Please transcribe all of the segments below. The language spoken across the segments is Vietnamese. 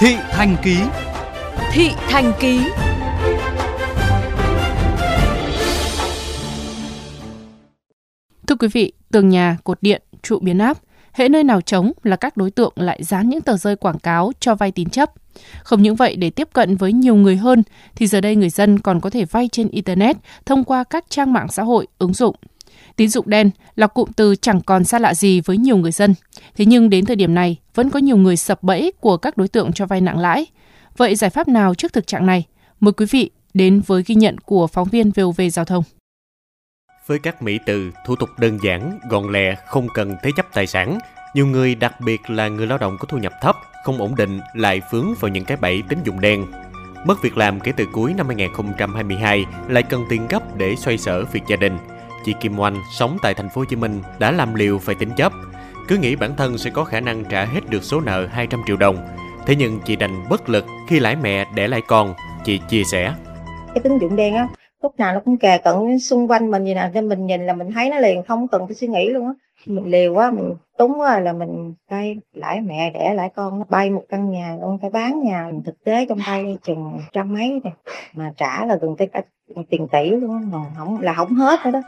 Thị Thành Ký. Thị Thành Ký. Thưa quý vị, tường nhà, cột điện, trụ biến áp, hễ nơi nào trống là các đối tượng lại dán những tờ rơi quảng cáo cho vay tín chấp. Không những vậy để tiếp cận với nhiều người hơn thì giờ đây người dân còn có thể vay trên internet thông qua các trang mạng xã hội, ứng dụng Tín dụng đen là cụm từ chẳng còn xa lạ gì với nhiều người dân. Thế nhưng đến thời điểm này, vẫn có nhiều người sập bẫy của các đối tượng cho vay nặng lãi. Vậy giải pháp nào trước thực trạng này? Mời quý vị đến với ghi nhận của phóng viên VOV Giao thông. Với các mỹ từ, thủ tục đơn giản, gọn lẹ, không cần thế chấp tài sản, nhiều người đặc biệt là người lao động có thu nhập thấp, không ổn định lại vướng vào những cái bẫy tín dụng đen. Mất việc làm kể từ cuối năm 2022 lại cần tiền gấp để xoay sở việc gia đình – chị Kim Oanh sống tại thành phố Hồ Chí Minh đã làm liều phải tính chấp. Cứ nghĩ bản thân sẽ có khả năng trả hết được số nợ 200 triệu đồng. Thế nhưng chị đành bất lực khi lãi mẹ để lãi con. Chị chia sẻ. Cái tín dụng đen á, lúc nào nó cũng kè cận xung quanh mình gì nào nên mình nhìn là mình thấy nó liền không cần phải suy nghĩ luôn á mình liều quá mình túng quá là mình vay lãi mẹ để lãi con nó bay một căn nhà con phải bán nhà mình thực tế trong tay chừng trăm mấy này mà trả là gần tới cả tiền tỷ luôn mà không là không hết nữa đó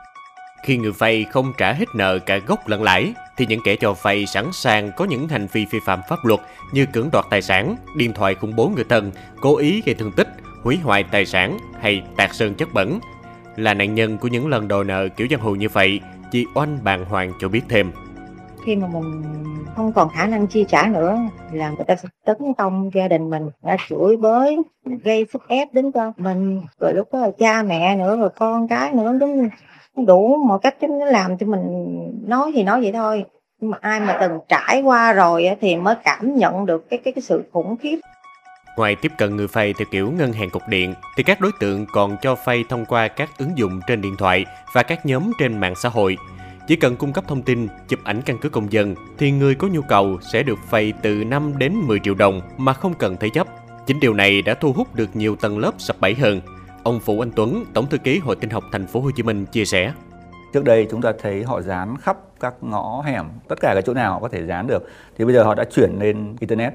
khi người vay không trả hết nợ cả gốc lẫn lãi, thì những kẻ cho vay sẵn sàng có những hành vi vi phạm pháp luật như cưỡng đoạt tài sản, điện thoại khủng bố người thân, cố ý gây thương tích, hủy hoại tài sản hay tạc sơn chất bẩn. Là nạn nhân của những lần đòi nợ kiểu giang hồ như vậy, chị Oanh Bàng Hoàng cho biết thêm. Khi mà mình không còn khả năng chi trả nữa là người ta sẽ tấn công gia đình mình, đã chửi bới, gây sức ép đến cho mình, rồi lúc đó là cha mẹ nữa, rồi con cái nữa, đúng đủ mọi cách chúng nó làm cho mình nói thì nói vậy thôi nhưng mà ai mà từng trải qua rồi thì mới cảm nhận được cái cái cái sự khủng khiếp Ngoài tiếp cận người vay theo kiểu ngân hàng cục điện, thì các đối tượng còn cho vay thông qua các ứng dụng trên điện thoại và các nhóm trên mạng xã hội. Chỉ cần cung cấp thông tin, chụp ảnh căn cước công dân, thì người có nhu cầu sẽ được vay từ 5 đến 10 triệu đồng mà không cần thế chấp. Chính điều này đã thu hút được nhiều tầng lớp sập bẫy hơn. Ông Vũ Anh Tuấn, Tổng thư ký Hội Tin học Thành phố Hồ Chí Minh chia sẻ. Trước đây chúng ta thấy họ dán khắp các ngõ hẻm, tất cả các chỗ nào họ có thể dán được. Thì bây giờ họ đã chuyển lên internet.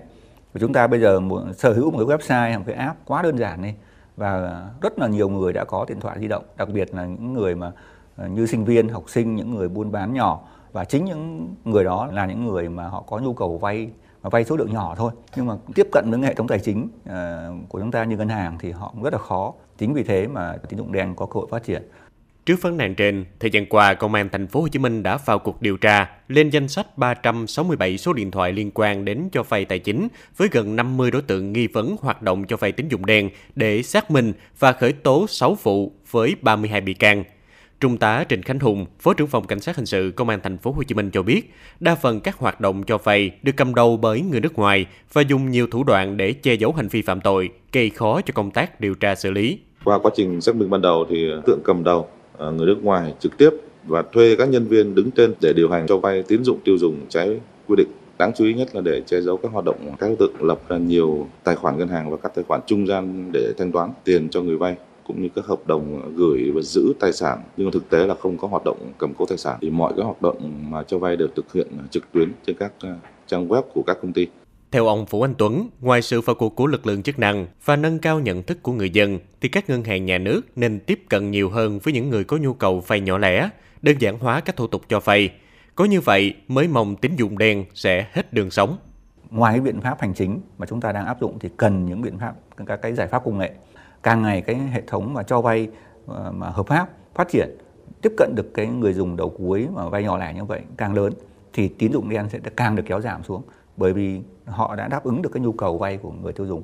Và chúng ta bây giờ muốn sở hữu một cái website, một cái app quá đơn giản đi và rất là nhiều người đã có điện thoại di động, đặc biệt là những người mà ờ, như sinh viên, học sinh, những người buôn bán nhỏ và chính những người đó là những người mà họ có nhu cầu vay vay số lượng nhỏ thôi nhưng mà tiếp cận với hệ thống tài chính uh, của chúng ta như ngân hàng thì họ cũng rất là khó chính vì thế mà tín dụng đen có cơ hội phát triển Trước vấn nạn trên, thời gian qua, Công an thành phố Hồ Chí Minh đã vào cuộc điều tra, lên danh sách 367 số điện thoại liên quan đến cho vay tài chính với gần 50 đối tượng nghi vấn hoạt động cho vay tín dụng đen để xác minh và khởi tố 6 vụ với 32 bị can. Trung tá Trịnh Khánh Hùng, Phó trưởng phòng Cảnh sát hình sự Công an thành phố Hồ Chí Minh cho biết, đa phần các hoạt động cho vay được cầm đầu bởi người nước ngoài và dùng nhiều thủ đoạn để che giấu hành vi phạm tội, gây khó cho công tác điều tra xử lý. Qua quá trình xác minh ban đầu thì tượng cầm đầu à, người nước ngoài trực tiếp và thuê các nhân viên đứng tên để điều hành cho vay tín dụng tiêu dùng trái quy định. Đáng chú ý nhất là để che giấu các hoạt động các đối tượng lập ra nhiều tài khoản ngân hàng và các tài khoản trung gian để thanh toán tiền cho người vay cũng như các hợp đồng gửi và giữ tài sản nhưng thực tế là không có hoạt động cầm cố tài sản thì mọi cái hoạt động mà cho vay được thực hiện trực tuyến trên các à, trang web của các công ty. Theo ông Vũ Anh Tuấn, ngoài sự vào cuộc của lực lượng chức năng và nâng cao nhận thức của người dân, thì các ngân hàng nhà nước nên tiếp cận nhiều hơn với những người có nhu cầu vay nhỏ lẻ, đơn giản hóa các thủ tục cho vay. Có như vậy mới mong tín dụng đen sẽ hết đường sống. Ngoài cái biện pháp hành chính mà chúng ta đang áp dụng thì cần những biện pháp các cái giải pháp công nghệ càng ngày cái hệ thống mà cho vay ờ, mà hợp pháp, phát triển, tiếp cận được cái người dùng đầu cuối mà vay nhỏ lẻ như vậy càng lớn, thì tín dụng đen sẽ càng được kéo giảm xuống bởi vì họ đã đáp ứng được cái nhu cầu vay của người tiêu dùng.